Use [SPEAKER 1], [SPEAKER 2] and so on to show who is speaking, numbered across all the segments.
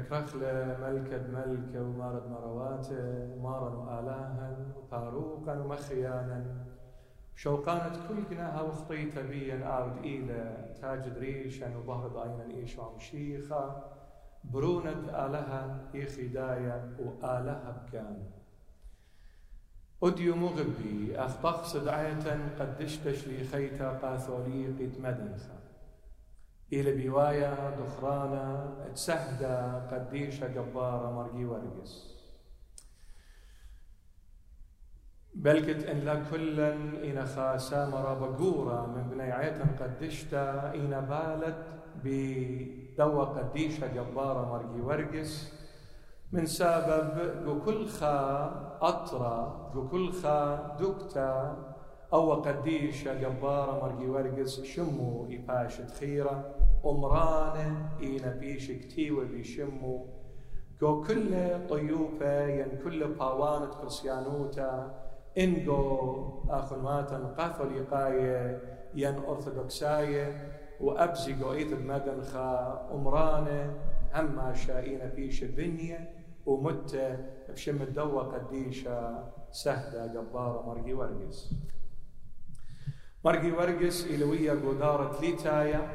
[SPEAKER 1] شكرخلة ملكة ملكة ومارد مرواته مارا وآلاها وطاروقا ومخيانا. شوقانة كل جناها وخطيتا بيا آود إلى تاج دريشا وبهرد عينا إيش ومشيخة برونة آلها إيخي دايا وآلها بكان. أديو مغبي أخطخ دعية قدشتش لي خيتا قاثولي قد مدنخا إلى بوايا دخرانا تسهدا قديشة جبارة مرقي ورقس. بلكت إن لا كلا إن خاسا مرا بقورة من بني عيتا قدشتا إن بالت بدوا قديشة جبارة مرقي ورقس. من سبب كل خا أطرا كل خا دكتا أو قديشة جبارة مرقي ورقس شمو إباشة خيرة أمرانة إينا بيش كتيوة بيشمو جو كل طيوفة ين كل باوانة كرسيانوتا. إنجو آخر ماتا قاثو لقاية ين أرثوذكساية. وأبزي قويت بمدنخا أمرانة عما شاينا بيش الدنيا ومت بشم الدوا قديشة سهدة جبارة مرقي ورقس مرقي ورقس إلوية قدارة ليتايا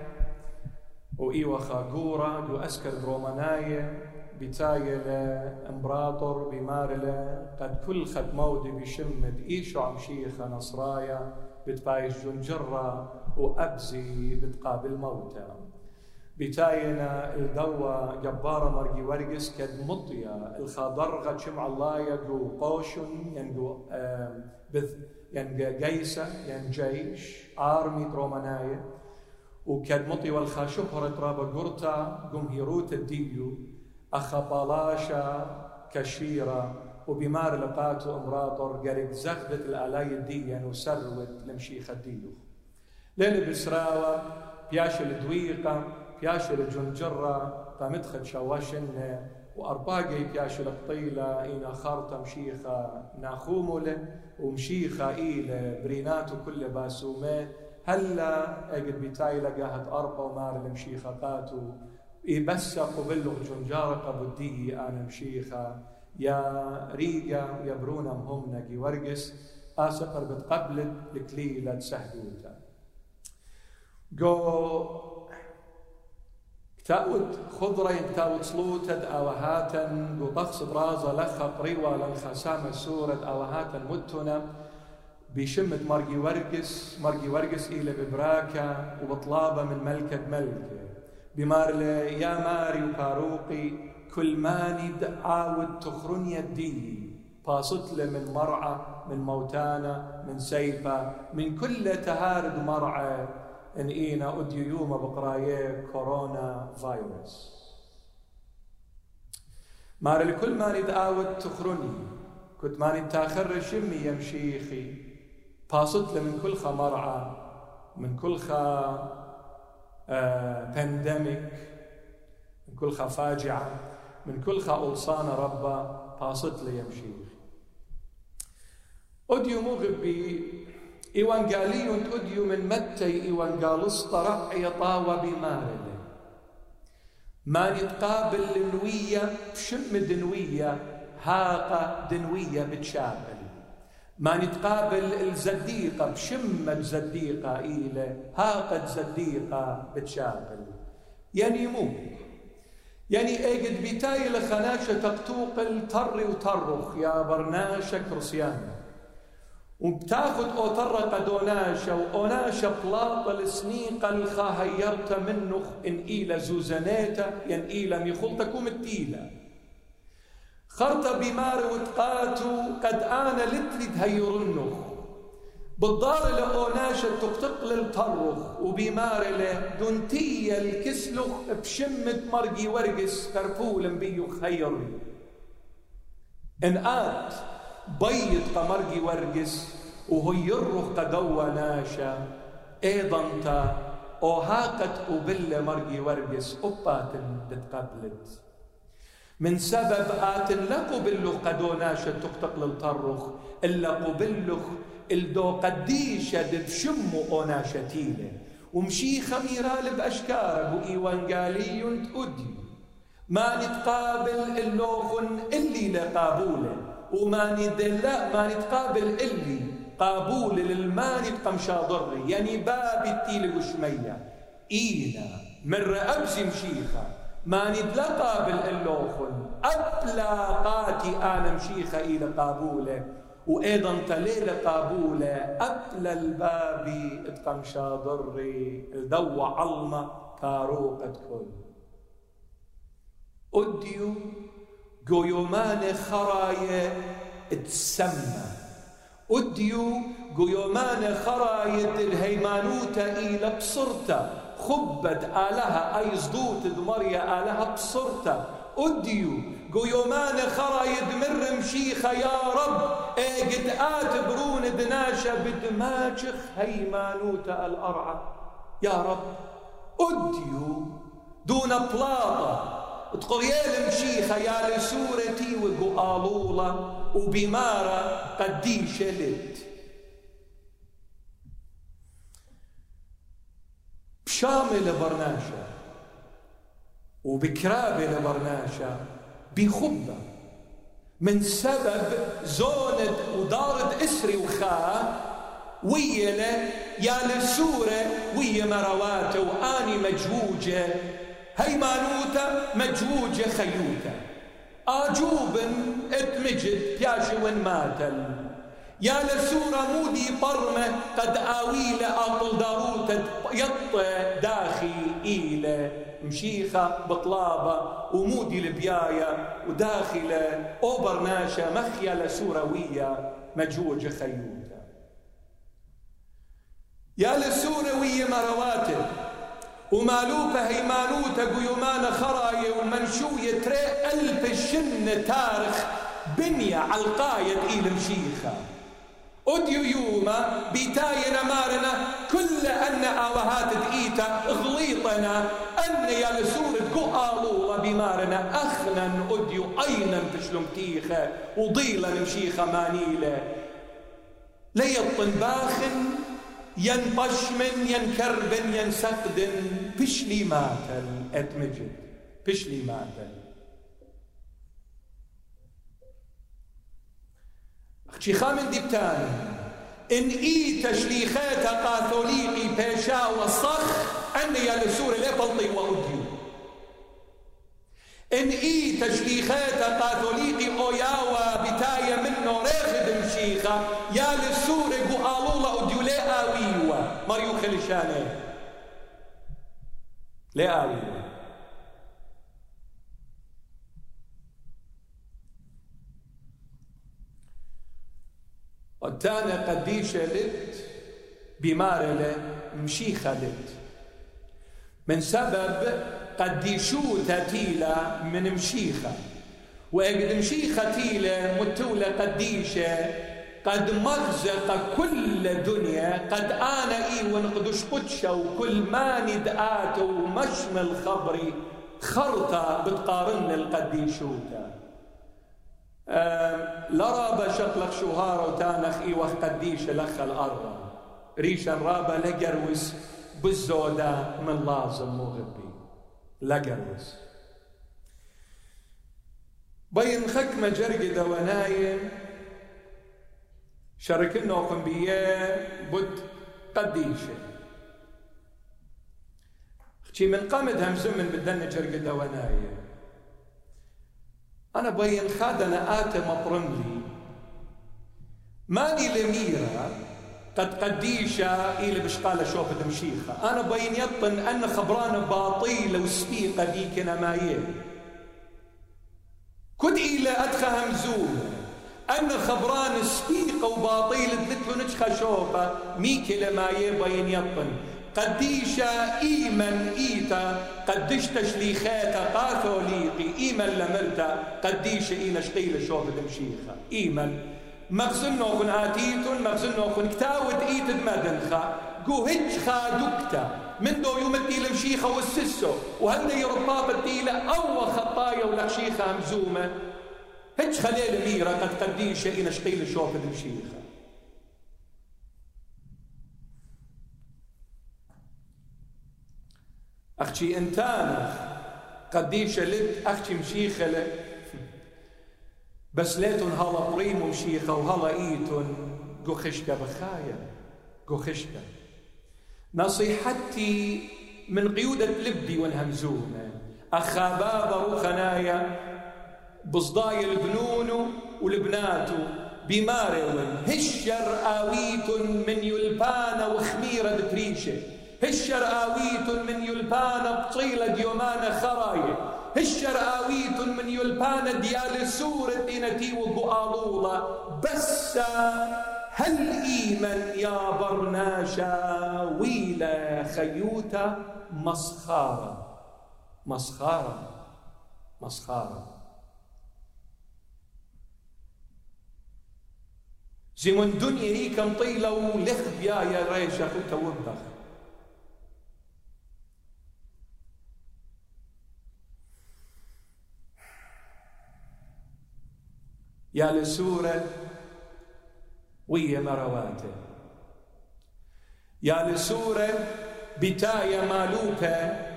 [SPEAKER 1] وإيوة خاقورة دو أسكر روماناية بتاية لإمبراطور بمارلة قد كل خد مودي بشمد إيشو عم شيخة نصرايا بتبايش جنجرة وأبزي بتقابل موتى بتاينا الدوا جبارة مرقي ورقس كد مطيا الخضرغة شمع الله يقو قوشن ينقو بث ين جيسة ين جيش آرمي روماناية وكد مطي والخاشبهر ترابا قرطا قم هيروت الديو أخا بالاشا كشيرة وبمار لقاتو امراطر قريب زغدت الآلاي الديا وسروت لمشيخ الديو ليلة بسراوة بياش الدويقة بياش الجنجرة قامت شواشن وأرباقي بياش القطيلة إينا خارطة مشيخة ناخومولة ومشيخة إيلة بريناتو كل باسومة. هلا اجد بتاي لقاهت أربا ومار المشيخة قاتو بس قبلو جنجارة قبدي أنا مشيخة. يا ريقا يا برونا مهم نجي ورقس. آسقر بتقبلت لكليلة سهدوتا. جو كتاوت خضرة كتاوت صلوتد أوهاتا وطخص برازة لخا قريوة لنخسامة سورة أوهاتا متنا بشمة مرقي ورقس مرقي ورقس إلى ببراكة وبطلابة من ملكة ملكة بمار يا ماري وفاروقي كل ماني عاود تخرن يدي باصت له من مرعى من موتانا من سيفة من كل تهارد مرعى. إن إينا أديو يوم بقراية كورونا فايروس مار لكل ماني دعاود تخرني كنت ماني تاخر شمي يمشيخي. باصت له من كل مرعى. من كل خا بانديميك من كل خا فاجعة. من كل خا ألصان ربا. باصت لي يمشي أديو مغبي إيوانجالي أديو من متى إيوانجالوس طرع يطاوى بمارله ما نتقابل النوية بشم دنوية هاقة دنوية بتشابل ما نتقابل الزديقة بشمة زديقة إيلة هاقد زديقة بتشاقل يعني مو يعني اجد بتاي لخناشة تقتوقل تر وترخ يا برناشة كرسيان وبتاخد أو طرق دوناشة واوناشة بلاطة السنيقة الخاهيرت منخ إن إيلة زوزنيتا ين إيلة ميخلتك ومتيلة خرط بمار وتقاتو قد آن لتلي تهيرنخ بالدار لأوناشة تقتقل الطرخ وبمار له دنتية الكسلخ بشمة مرقي ورقس كرفول بيو خير إن آت بيض قمرقي ورقس وهو يرخ قدوة ناشا. أيضا تا أو هاقت وبل مرقي ورقس أبات تتقبلت. من سبب آت لقو بلخ قدوناش تقتق للطرخ إلا قبلخ إلدو قديشة بشمو أنا شتيلة ومشي خميرال بأشكار أبو إيوان قالي أدي. ما نتقابل اللوخن اللي لقابولة. وما ندلا ما نتقابل اللي قابول للما نتقم شاضري يعني باب التيل وشمية. إينا من أبزي مشيخة. ما ندلقى بالإلوخن أبلاقاتي أنا مشيخة إلى قابولة. وأيضا تليل قابولة. أبلا البابي اتقم شاضري الدو علمة كاروقة كل أديو قيومان خراية تسمى أديو قيومان خراية الهيمانوتة إلى بصرته خبت آلها أي صدوت دمريا آلها بصرتا أديو قيومان خرايد مر مشيخة يا رب. قد آت برون دناشة بدماجخ هيمانوتا الأرعى يا رب أديو دون بلاطة تقريال مشيخة يا لسورتي وقالولة وبمارة قدي شلت بشامل برناشا وبكرابة لبرناشا بخبة من سبب زوند ودارد إسري وخا ويا يا لسورة ويا مرواتة وآني مجوجة هيمانوته مجوجة خيوته آجوب اتمجد بياشي وين ماتل يا لسورة مودي برمة قد آويلة أطل داروت يط داخي إيلة مشيخة بطلابة ومودي لبياية وداخلة أوبرناشة مخيا لسوروية مجوجة خيوتة يا لسوروية مرواتب ومالوفة هيمانوتة قيومان خراية ومنشوية تري ألف الشن تارخ بنية علقاية إلى مشيخة. أديو يوما بيتاينا مارنا كل أن آوهات دقيتا غليطنا أن يا لسور قو بمارنا أخنا أديو أينا تشلم تيخة وضيلا مشيخة مانيلة. ليطن باخن ينبش من ينكربن ينسقدن بشلي ماتل اتمجد بشلي ماتل شيخا من ديبتان إن إي تشليخات قاثوليقي بيشا وصخ أن يا لسورة لا بلطي إن إي تشليخات قاثوليقي أوياوا بتاية منه ريخد مشيخة يا لسورة مريو خلشانه. لا آويوا والتاني قديشة لت بمارلة مشيخة لت من سبب قديشو تيلة من مشيخة. وقد مشيخة تيلة متولة قديشة قد مغزق كل دنيا قد آنا إي ونقدش قدشة وكل ما ندآت ومشمل خبري خرطة بتقارن القديشوتا لرابا شقلق شهارة وتانخ إي وقت قديش لخ الأرض. ريشا رابا لقروس بالزودة من لازم مغبي. لقروس. بين خكمة جرقدة ونايم شركنا وقم بيه بد قديشة. خشي من قامد همزمن بدنا جرقدة ونايم أنا بين خادنا آت مطرم لي. ماني لميرة قد قديشة إلى بشقالة شوفة مشيخة أنا بين يطن أن خبران باطيلة وسبيقة بيك مايه كد إلى أدخى همزومة أن خبران سبيقة وباطيلة مثل نجخة شوفة ميك لمايه بين يطن. قديشا إيمن إيتا قديش تشليخاتا قاثوليقي إيمن لملتا قديش إينا شقيل شوف المشيخة. إيمن مغزنو كن آتيتون مغزنو كن كتاود إيت مدنخا قو هج خادوكتا من دو يوم الديل مشيخة والسسو. وهل يرباب الديلة أو خطايا ولخشيخة همزومة هيتش خلال ميرا تقتدين شيء نشقيل شوف المشيخة أختي انتان قديش لد أختي مشيخة بس ليتون هلا قريم مشيخة وهلا إيتون قخشكة بخايا قخشكة نصيحتي من قيود لبدي ونهمزومة أخا بابا وخنايا بصداي البنون والبناتو بمارون هشر آويت من يلبان وخميرة بتريشة هشر آويت من يلبان بطيلة ديومان خراية. هشر آويت من يلبان ديال سورة إنتي وقوالولا بس هل إيمن يا برناشا ويلا خيوتا مسخارة مسخارة مسخارة زي من دنيا هيك مطيلة ولخ بيا يا ريشة وتوبخ يا لسورة ويا مرواتة. يا لسورة بتايا مالوكة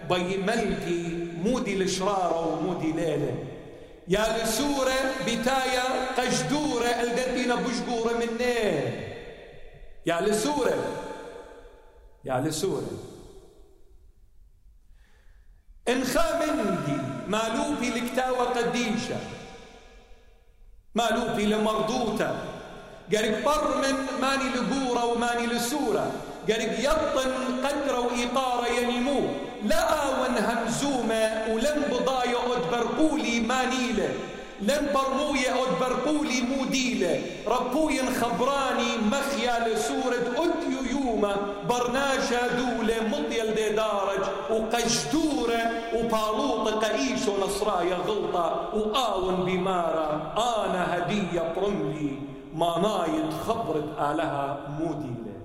[SPEAKER 1] بي ملكي مودي الشرارة ومودي ليلة. يا لسورة بتايا قجدورة الدتينا بشقورة منين يا لسورة. يا لسورة. انخا مندي مالوبي لكتاوة قديشة مالوبي لمردوتة قريب برمن ماني لقورة وماني لسورة قريب يطن قدرة وإطارة ينمو. لا همزومة ولم بضايا برقولي مانيلة لم برموية برقولي موديلة ربوي خبراني مخيا لسورة أديو يوما برناشا دولة مضيل دي دارج وقجدورة وبالوط قايش ونصرايا غلطة. وآون بمارة أنا هدية برملي. ما نايد خبرت آلها موديلة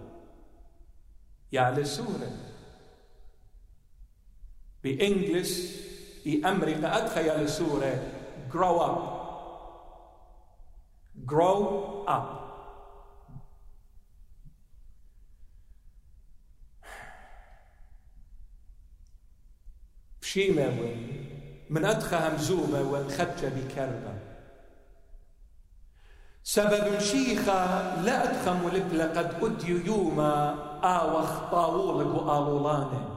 [SPEAKER 1] يا لسورة. بإنجلس في أمريكا أتخيل سورة grow up. Grow up. بشيمة من أدخى همزومة وين خدشة بكربة سبب شيخة لا أدخم لك لقد أديو يوما آوخ طاولك وآلولانه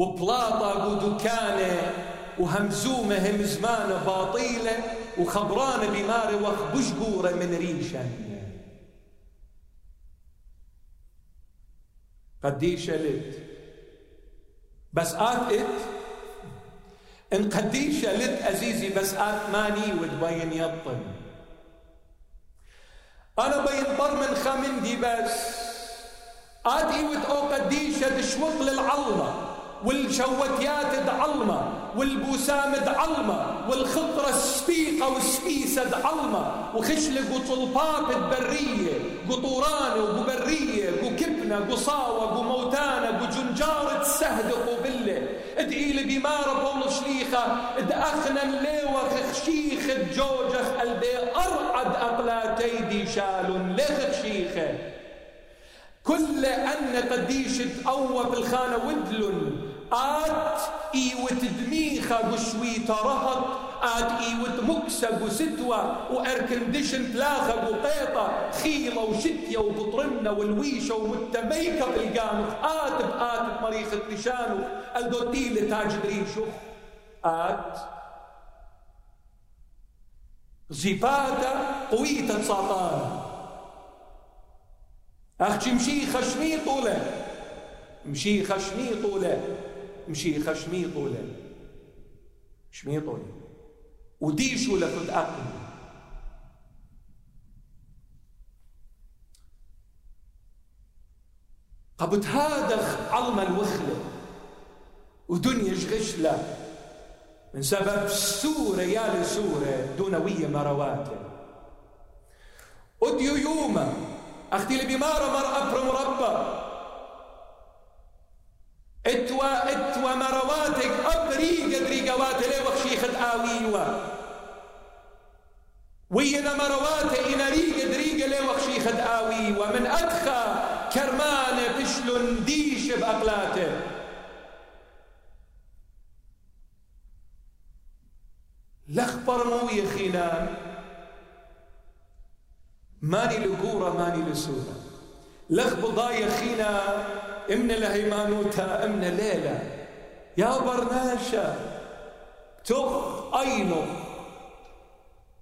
[SPEAKER 1] وبلاطة ودكانة وهمزومة هم زمانة باطيلة وخبرانة بماري وخ بشقورة من ريشة قديش لت بس آت إت؟ إن قديش لت أزيزي بس آت ماني ودبين يطن. أنا بين برمن خامندي بس. آت إيوت أو قديشة دشوط للعلمة والشوكيات دعلمة والبوسام دعلمة والخطرة السبيقة والسبيسة دعلمة وخشلق وطلبات برية قطورانة وبرية وكبنة قصاوة وموتانة وجنجارة سهد قبلة ادعي لي بمارة بول شليخة ادأخنا الليوة خشيخ جوجخ البي أرعد أقلاتي دي شال لخ شيخة كل أن قديش تقوى بالخانة ودلن آت إيوت دميخة قشوي ترهط آت إيوت مكسة قستوة وأركندشن تلاخة قيطة خيلة وشتية وبطرنة والويشة ومتميكة بالقانوخ آت بآت مريخة لشانو الدوتيل تاج دريشو. آت زيباتا قويتا ساطان أختي مشي خشمي طولة؟ مشي خشمي طولة؟ مشي خشمي طولة شمي طولة وديشو لفت أقل؟ قبت هذا علم الوخلة ودنيا شغشلة من سبب سورة يا لسورة دونوية مرواته وديو يوما أختي لبمارة مرأة اتوا اتوا مرواتك ئەپری گەدریگەواتە لێ بەخشی خت ئاویوە وهي مرواته إن ريق دريق لي وخشي خد ومن أدخى كرمان بشلون ديش بأقلاته. لخبر مو خينا. ماني لقورة ماني لسورة. لخبضا خينا. امنا لهيمانوتا امنا ليلة يا برناشا تخ أينو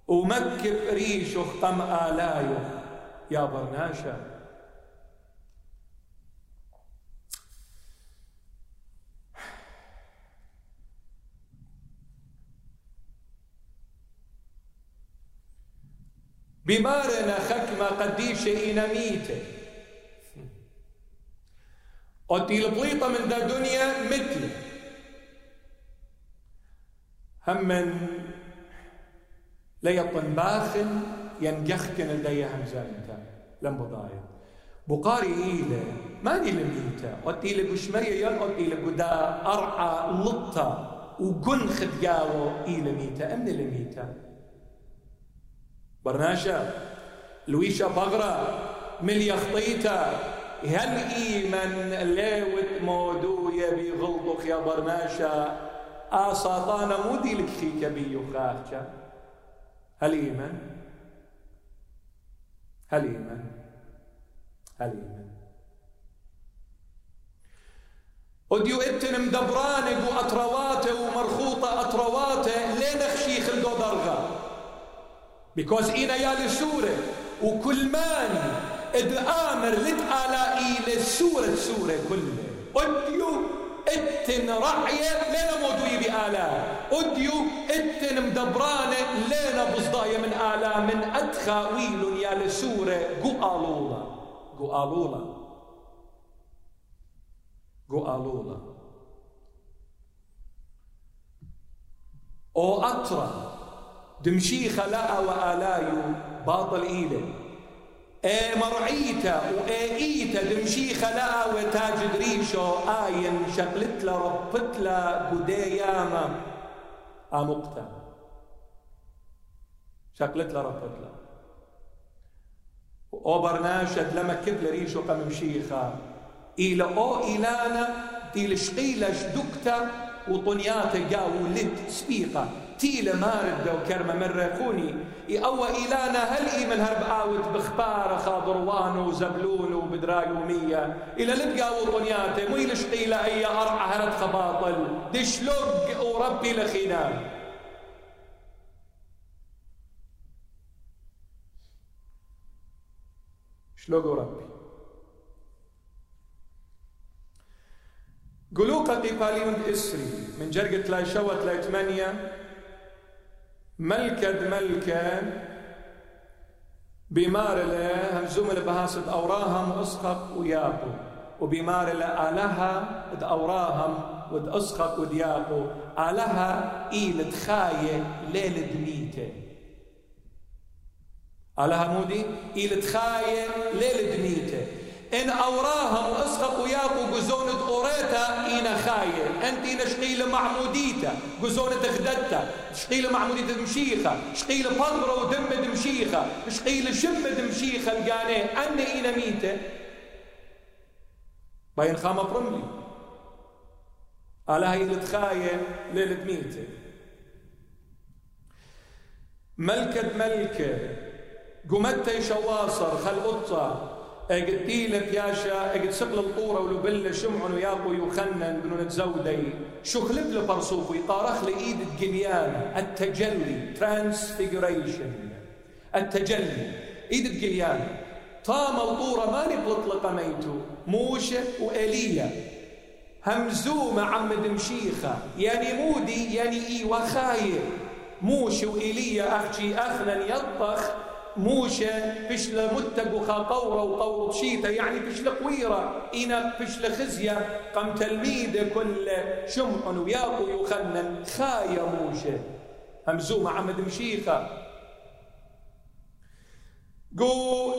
[SPEAKER 1] ومكب ريشو قم آلايو يا برناشا. بمارنا خكمة قديش إنميته قد البليطة من دا دنيا مثل هم من ليطن باخن ينجخكن لدي همزانتا لم بضايا بقاري إيلة ماني لميتا قد إيلة بشمية ين قد إيلة قدا أرعى لطة. وقن خدقاو إيلة ميتا أمن لميتا برناشا لويشا بغرة ملي خطيتا هل إيمن ليوت مودوية بغلطك يا برناشا؟ آساطانا مودي لك خيك بيو خاخشا هل إيمن هل إيمن وديو اتن مدبرانك وأطرواته ومرخوطة أطرواته لين خشيخ الدودرغة because إنا يا لسورة وكل مان إد آمر لت على إلى سورة سورة كلها أديو إتن رعية لنا مودوي بآلاء أديو إتن مدبرانة لنا بصداية من آلاء من أدخى ويل يا لسورة قو آلولا قو آلولا قو آلولا أو أطرى. دمشي خلاء وآلايو باطل إيلة. اي مرعيتا وايتا دمشي خلاء وتاج دريشو آين شقلت له ربت له قدياما آمقتا شقلت له ربت له أو برناشد لما كد ريشو قم مشيخا إلى أو إلانا دي شقيلة شدكتا وطنياتا قاو لت سبيقة تيلة مارد وكرمة من ريخوني أو إلانا هل من هرب آوت بخبارة خاضروان وزبلون وبدراي ومية إلى لبقى وطنياته مو يلشقي أي أرعى هرد خباطل. دشلق وربي لخينا. شلوق وربي قلوقة قباليون إسري من جرقة لا شوت لا ثمانية ملكد ملكة بمار له همزوم بهاسد أوراهم أسخق وياقو وبمار له آلها ود أوراهم ود أسخق ودياقو آلها إيل تخاية ليل دميته آلها مودي إيل تخاية ليل دميته إن أوراهم وأسخق وياقو قزونة أوريتا إينا خاية. أنت إينا شقيلة معموديتا قزونة غدتا شقيلة معموديتا دمشيخة شقيلة بغرة ودم دمشيخة شقيلة شم دمشيخة القاني أن إينا ميتة. باين خامة برملي. على هاي التخاية ليلة ميتة. ملكة ملكة. قمتي شواصر خل قطة اجد تيلك ياشا اجد سقل الطورة ولبلة شمع وياقو يخنن بنو نتزودي شو خلب له برصوف ويطارخ لي ايد الجليان التجلي ترانسفيجريشن التجلي إيد الجليان طام الطورة ما نبلط لقميتو موشة وإيليا همزومة عمد مشيخة يعني مودي يعني إي وخاير. موشة وإيليا أخشي أخنا يطبخ. موشة فشل متق خا قورة وقور شيتا يعني فشل قويرة. إنا فشل خزية قم تلميذ كل شمع وياقو يخنن خايا موشة. همزومة عمد مشيخة. قو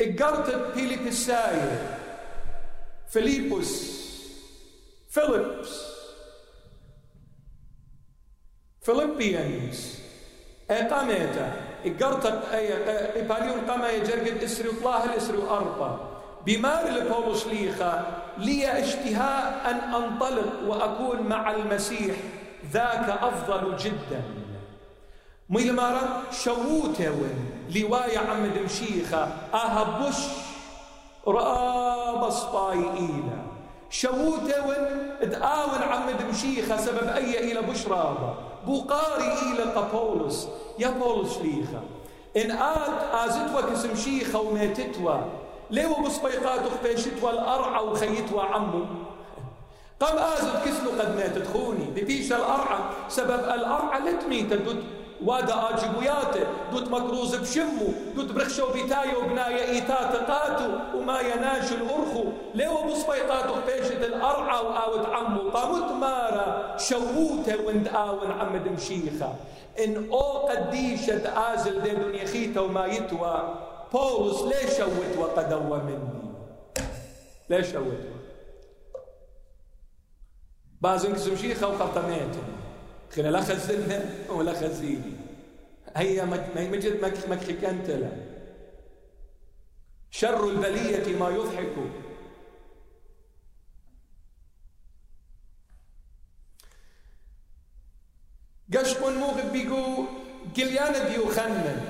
[SPEAKER 1] إقرت بيليبساية فيليبوس فيليبس فيليبيانز قاميتا قرطت إباليون قاما يجرقد إسري وطلاه الإسري وأربا بمار لبولوس ليخا لي اشتهاء أن أنطلق وأكون مع المسيح ذاك أفضل جدا. ميل مارا شووتون لواية عمد مشيخة أهبش رأى بصباي إيلا. شووتون دآون عمد مشيخة سبب أي إلى بشرابة بقاري إلى قبولس يا بولس شليخة إن آت آزتوا كسم شيخة وميتتوا ليو بصبيقات خبيشتوا الأرعى وخيتوا عمو. قام آزد كسلو قد ماتت خوني بفيش الأرعى سبب الأرعى لتميت دوت وادا آجبوياته دوت مكروز بشمو دوت برخشو بتايو بنايا إيتات قاتو وما يناش الأرخو ليو بصبيقاتو خبيشت الأرعى وآوت عمو قامت مارا شووته وند آون عمد مشيخة إن أو قديشة آزل دي دنيا خيتا وما يتوى بولس ليش شوت وقدوى مني. ليش شوت. بعض شيخة وقطميته خلال لا خزلنا ولا خزيني. هي مجد مك كانت لا شر البلية ما يضحك. قشق موغب بيقو قليان ديو خنن.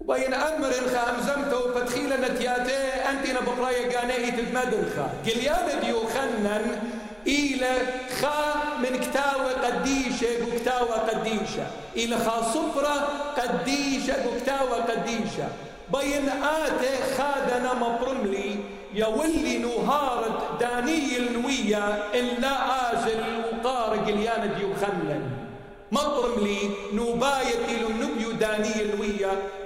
[SPEAKER 1] وبين أمر خام زمته فتخيل نتياته أنت نبقرايا قانئي تدمدنخا قليان ديو خنن إلى خا من كتاوة قديشة كتاوة قديشة. إلى خا صفرة قديشة كتاوة قديشة. بين آته خادنا مبرملي يولي نهارة داني النوية إلا آزل وقار قليان ديو خنن مطرم لي نوباية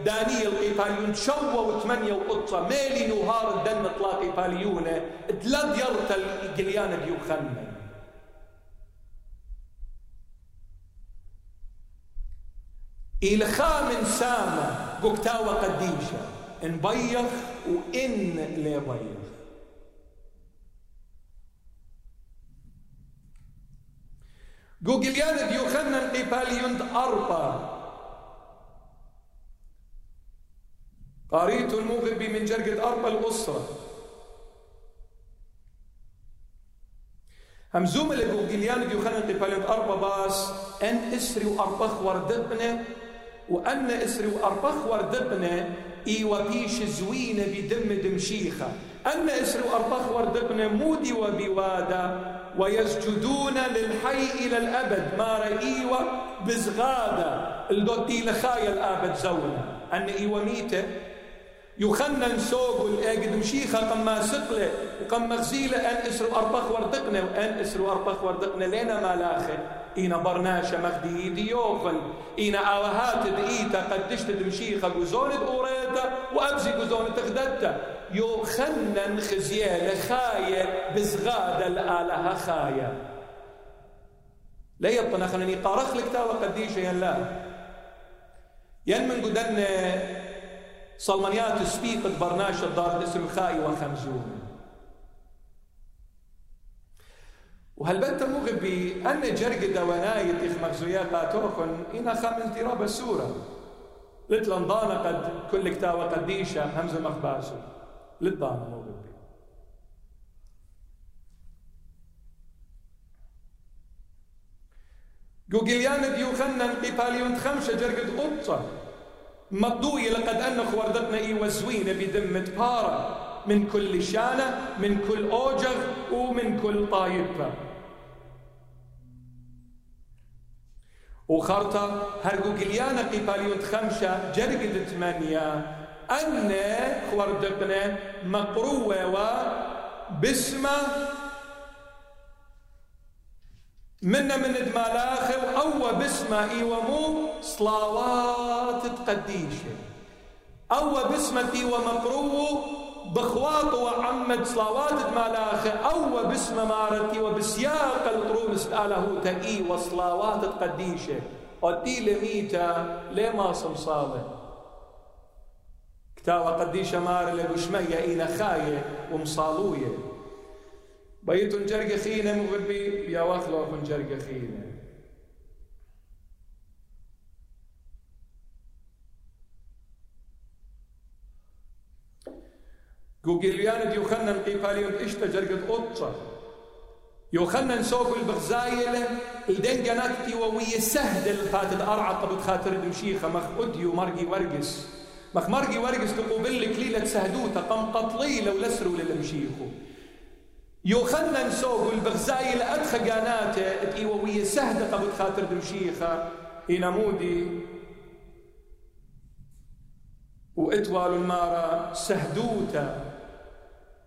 [SPEAKER 1] الوية داني القيفاليون شوى وثمانية وقطة ميلي نهار الدن إطلاق قيفاليونة دلد يرتل القليانة ديو خنن إلى خامن سامة قكتاوى قديشة بيخ وإن لي بيخ. جوجليان يوخنن قباليوند أربا قريت المغربي من جرقة أربا الأسرة. همزوم اللي جوجليان يوخنن قباليوند أربا باس أن إسري وأربخ وردبنا وأن إسري وأربخ وردبنا إي وبيش زوينة بدم دمشيخة أن إسري وأربخ وردبنا مودي وبوادا ويسجدون للحي إلى الأبد. ما رأيوا؟ بزغادة. الدوتي لخايا الأبد زونا. أن إيوا ميتة يخنن سوق الأجد مشيخة قم سقلة وقم مغزيلة أن إسروا أربخ وردقنا وأن إسروا أربخ وردقنا لنا مالاخة إينا برناشة مخدي ديوخل إينا آوهات دئيتا قدشت دمشيخة قزونة أوريتا وأبزي قزونة تخددتا يو خنن خزيالة خاية بزغادة الآلهة خاية. لا يبطن خلني قارخ لك تاوى قديشة يلا ين من قدن صلمانيات سبيقة برناشة دار اسم خاي وخمزون وهالبنت مغبي أن جرق دواناية إخ مغزويات باتوخن إنا خامن تراب السورة؟ لتلندانا قد كل كتاوة قديشة همزة مخباسو للضامن موجود جوجليان ديوخنن قباليون خمسة جرقد قطة مضوية لقد أن خوردتنا وزوينة بدمة بارا. من كل شانة من كل أوجغ ومن كل طايفة وخرطة هرقو قليانا قباليون خمسة جرقد ثمانية. أن خوردقنا مقروة باسمه منا من دمالاخي أو باسمه إيومو صلاوات تقديشه أو باسمه إيوة مقروه بخواط وعمد صلاوات دمالاخي أو باسم مارتي وبسياق الطرومس آله تأي وصلاوات تقديشه ودي لميتا لما صمصاله كتاوة قدي شمار لبشمية إينا خاية ومصالوية بيت جرق خينة مغربي يا واخلو أكون جرق خينة جوجليان ديوخنا القيفاليون إشتا جرقت قطة يوخنا نسوق البغزايلة الدنجنات ووي سهدل فاتد أرعى قبل خاطر دمشيخة مخ أديو مرقي ورقس مخ مرقي ورقس تقوبل لك ليلة سهدوتا قم قطليلة ولسروا للمشيخو يوخنا نسوق البغزايلة أدخى قاناته ووي سهدة قبل خاطر دمشيخة إنامودي وإتوال المارة سهدوتا.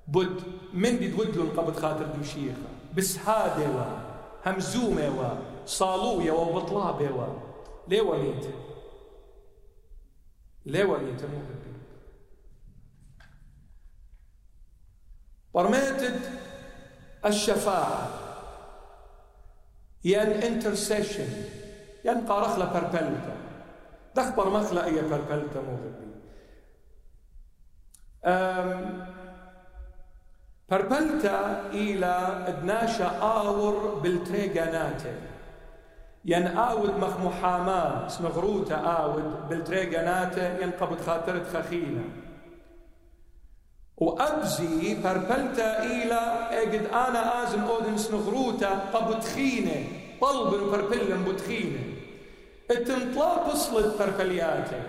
[SPEAKER 1] بد من دي تودلون قبل خاطر دمشيخة بسهادة و همزومة و صالوية وبطلابة و ليه وليت؟ ليه وليت مو برميتد الشفاعة. ين انترسيشن. ين قارخلا بربلتا دخبر مخلا اي بربلتا مو فربلتا إلى دناشا آور بالتريغاناتي. ين آود مخ محاماة سنغروتا آود بالتريغاناتي ين قبض خاطرت خخينا وأبزي فربلتا إلى أجد أنا آزم أودن سنغروتا قبض خينة طلب فربلن بتخينة التنطلا بصلت فربلياتي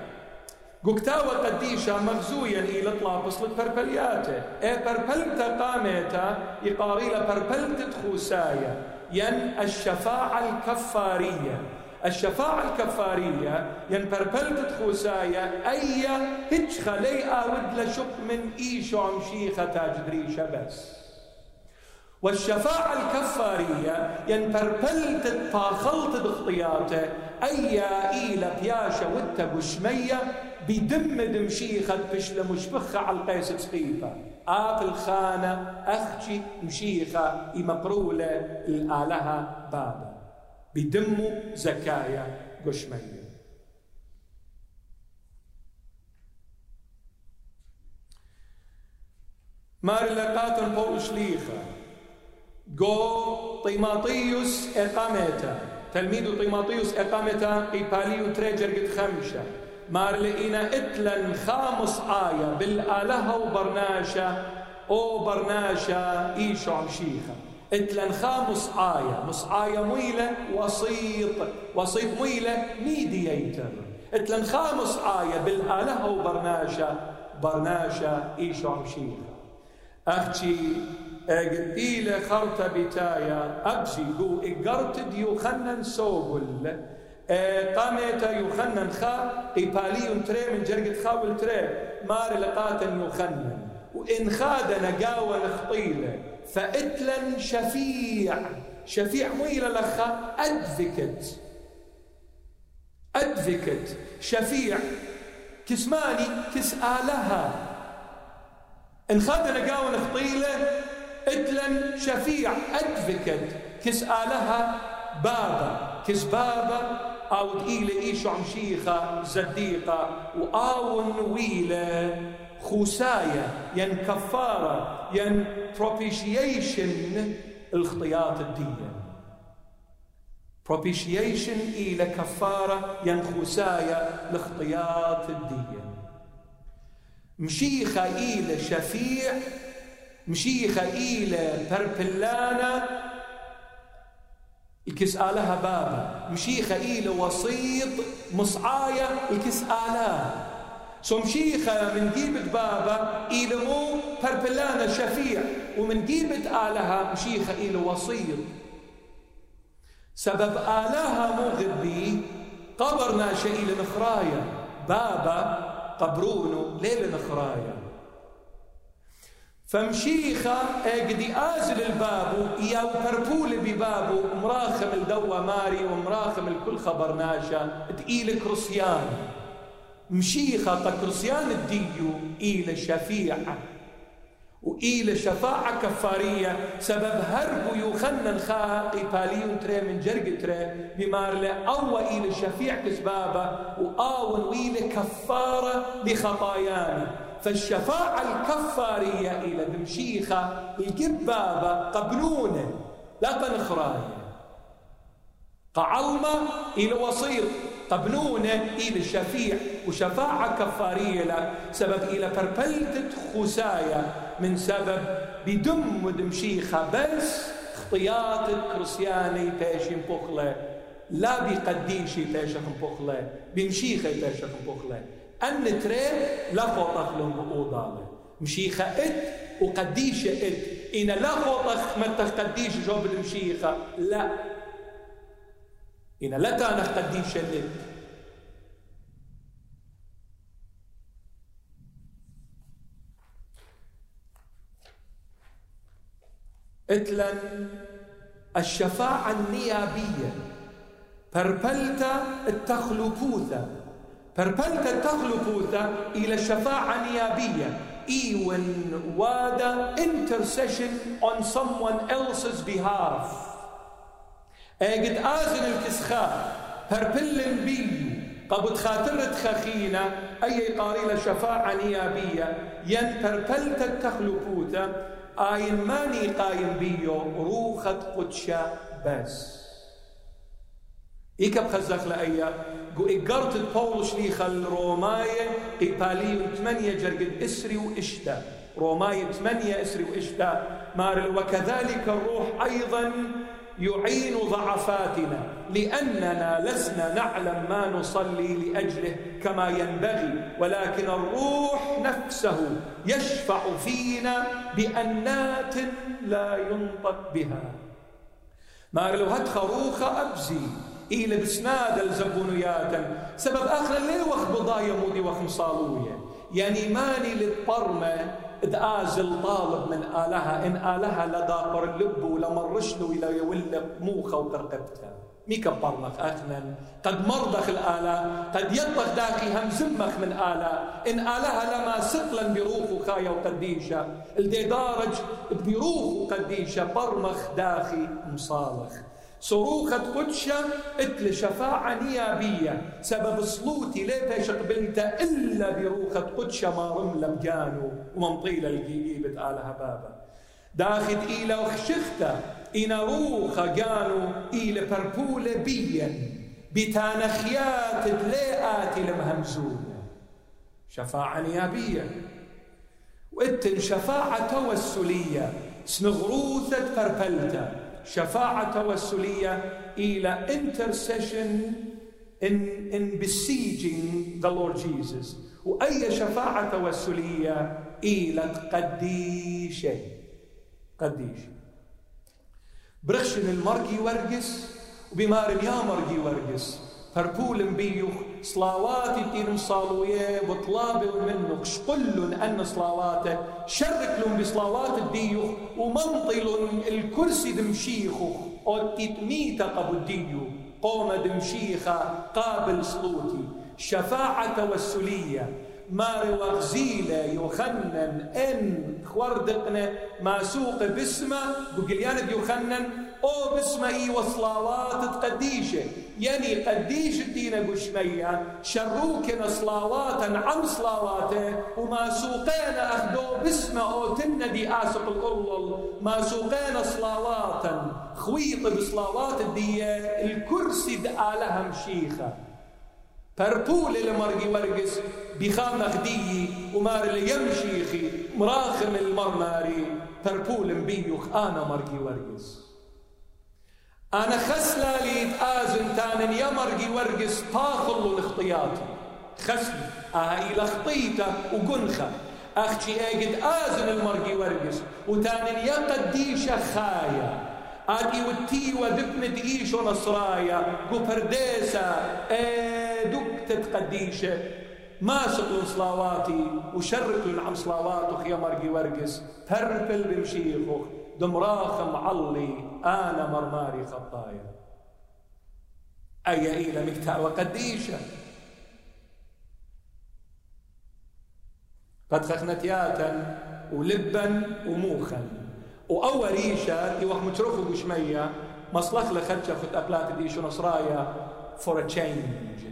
[SPEAKER 1] قكتاوة قديشة مغزويا إلى طلابس لبربلياته إيه بربلتا قامتا إقاريلا بربلتة خوسايا. ين الشفاعة الكفارية. الشفاعة الكفارية ين بربلتة خوسايا أي هج خلي آود لشق من إيشو عمشيخة تاجدريشة بس والشفاعة الكفارية ين بربلتة فاخلت باختياته أي إيلا بياشة وتبشمية بدم دمشيخة بشلة مشبخة على القيس سقيفة آقل خانة أخشي مشيخة مقرولة الآلهة بابا بدم زكايا قشمية مار لقاتن بول شليخة جو طيماطيوس إقامتا تلميذ طيماطيوس إقامتا قيباليو تريجر قد خمشة مار لقينا اتلن خامس آية بالآلهة وبرناشة. أو برناشة إيشو عمشيخة اتلن خامس آية مس آية مويلة وسيط وسيط مويلة ميدييتر اتلن خامس آية بالآلهة وبرناشة برناشة إيشو عمشيخة أختي إلى خرطة بتايا. أبسي قو إقرت ديو خنن سوبل قامت يخنن خا. قبالي تري من جرقة خاول تري. مار لقاتا يخنن وإن خاد نقاوة نخطيلة فإتلا شفيع. شفيع ميلة لخا أدفكت. أدفكت. شفيع. كسماني كسآلها. إن خاد نقاوة نخطيلة إتلا شفيع أدفكت. كسآلها بابا. كسبابا أو إيلة إيشو عمشيخة زديقة. وآون ويلة خوساية ين كفارة ين بروبيشيشن الخطيات الدية بروبيشيشن إلى كفارة ين خوساية الخطيات الدية مشيخة إلى شفيع مشيخة إلى بربلانا الكس آلها بابا. مشيخة إلى وسيط مصعاية الكس آلها سو مشيخة من جيبة بابا إلى مو بربلانا شفيع ومن جيبة آلها مشيخة إلى وسيط سبب آلها مو غبي قبر ناشئ إلى نخرايا بابا قبرونه ليلة نخرايا فمشيخة قدي آزل البابو يا بربول ببابو مراخم الدوا ماري ومراخم الكل خبر ناشا تقيل كرسيان مشيخة كرسيان الديو إلى شفيعة وإلى شفاعة كفارية سبب هربو يوخنن خاقي باليون تري من جرق تري بمار أو إلى شفيع كسبابة وآون وإلى كفارة لخطايانا فالشفاعة الكفارية إلى بمشيخة الجبابة قبلونه لا تنخراية. قعلمة إلى وسيط قبلونه إلى الشفيع. وشفاعة كفارية له سبب إلى فربلتة خسايا من سبب بدم دمشيخة بس خطيات كريستياني بيشين بوخلة. لا بيقديشي بيشخ بوخلة. بمشيخة بيشخ بوخلة. أن تري لا خوطخ لهم بقوضالة مشيخة إت وقديشة إت. إن لا خوطخ مرتخ قديش جوب المشيخة لا. إن لا تانخ قديشة إت. اتلا الشفاعة النيابية. بربلتا التخلفوثة بربلتا التخلفوثة إلى الشفاعة النيابية even وادا intercession on someone else's behalf. أجد آزن الكسخاء بربلن بيو. قبض خاطرة خخينة أي قاريلة شفاعة نيابية. ين بربلتا التخلفوثة آين ماني قايم بيو روخة قدشة بس إيكا بخزخ لأيا قو إقرت البولش لي خل روماية قبالي ثمانية جرقد إسري وإشتا روماية ثمانية إسري وإشتا مار وكذلك الروح أيضا يعين ضعفاتنا لأننا لسنا نعلم ما نصلي لأجله كما ينبغي ولكن الروح نفسه يشفع فينا بأنات لا ينطق بها. ما لو هات خروخة أبزي إلى بسناد الزبونيات سبب آخر اللي وقت بضايا مودي وخمصالوية. يعني ماني للطرمة ازل طالب من آلها إن آلها لداقر اللب ولمرش له إلى يولب موخة وترقبتها مي كبرنخ أخنا قد مرضخ الآلة قد يطخ داخي هم زمخ من آلة. إن آلها لما سقلا بروخ خايا وقديشة. الدي دارج بروخ وقديشة برمخ داخي مصالخ. صروخة قدشة اتل شفاعة نيابية. سبب صلوتي ليتش قبلت إلا بروخة قدشة ما رملم جانو. ومنطيلة الجيبة آلها بابا. داخد إلى وخشختا إنا روخة جانو إلى بربولة بيا. بتانخيات تليئات المهمزونة شفاعة نيابية. وإتن شفاعة توسلية. سنغروثة فربلتا شفاعة توسلية إلى intercession in, in besieging the Lord Jesus. وأي شفاعة توسلية إلى قديشة قديشة برخشن المرقي ورقس وبمار يا مرقي ورقس فربول بيوخ صلاواتي تين صالوية وطلابي منك شقل أن صلاواته شرك لهم بصلاوات الديوخ ومنطل الكرسي دمشيخو أو تتميت قبو الديو قوم دمشيخة قابل صلوتي. شفاعة توسلية ماري وغزيلة يخنن إن خوردقنا ما سوق باسمه بقليان بيخنن أو باسمه إي وصلاوات تقديشه يعني قديش الدين قشمية شروكنا صلاواتا عن صلاواته وما سوقينا أخدو باسمه. أو تندي آسق الأرلل ما سوقينا صلاواتا. خويط بصلاوات الدية الكرسي دآلها مشيخة بربول المرقي ورقس بخام خدي ومار اللي يمشيخي مراخم المرماري. بربول مبيوخ أنا مرقي ورقس أنا خسلا لي آزن يا مرقي ورقس طاخل الاختياطي خسلي أها إلى خطيته وقنخة. أختي أجد آزن المرقي ورقس وتان يا قديشة خايا آدي وتي ودبنة إيش ونصرايا قفرديسة إيه دكتة قديشة ما سقلن صلاواتي وشرك عن صلاواتك يا مرقي ورقس ترفل بمشيخك دمراخ معلي أنا مرماري خطايا. أي إلى مكتا وقديشة. قد خخنتياتا ولبا وموخا. وأول ريشة يوح متروخو بشمية. مصلخ لخدشة خد أقلات ديشو نصرايا for a change.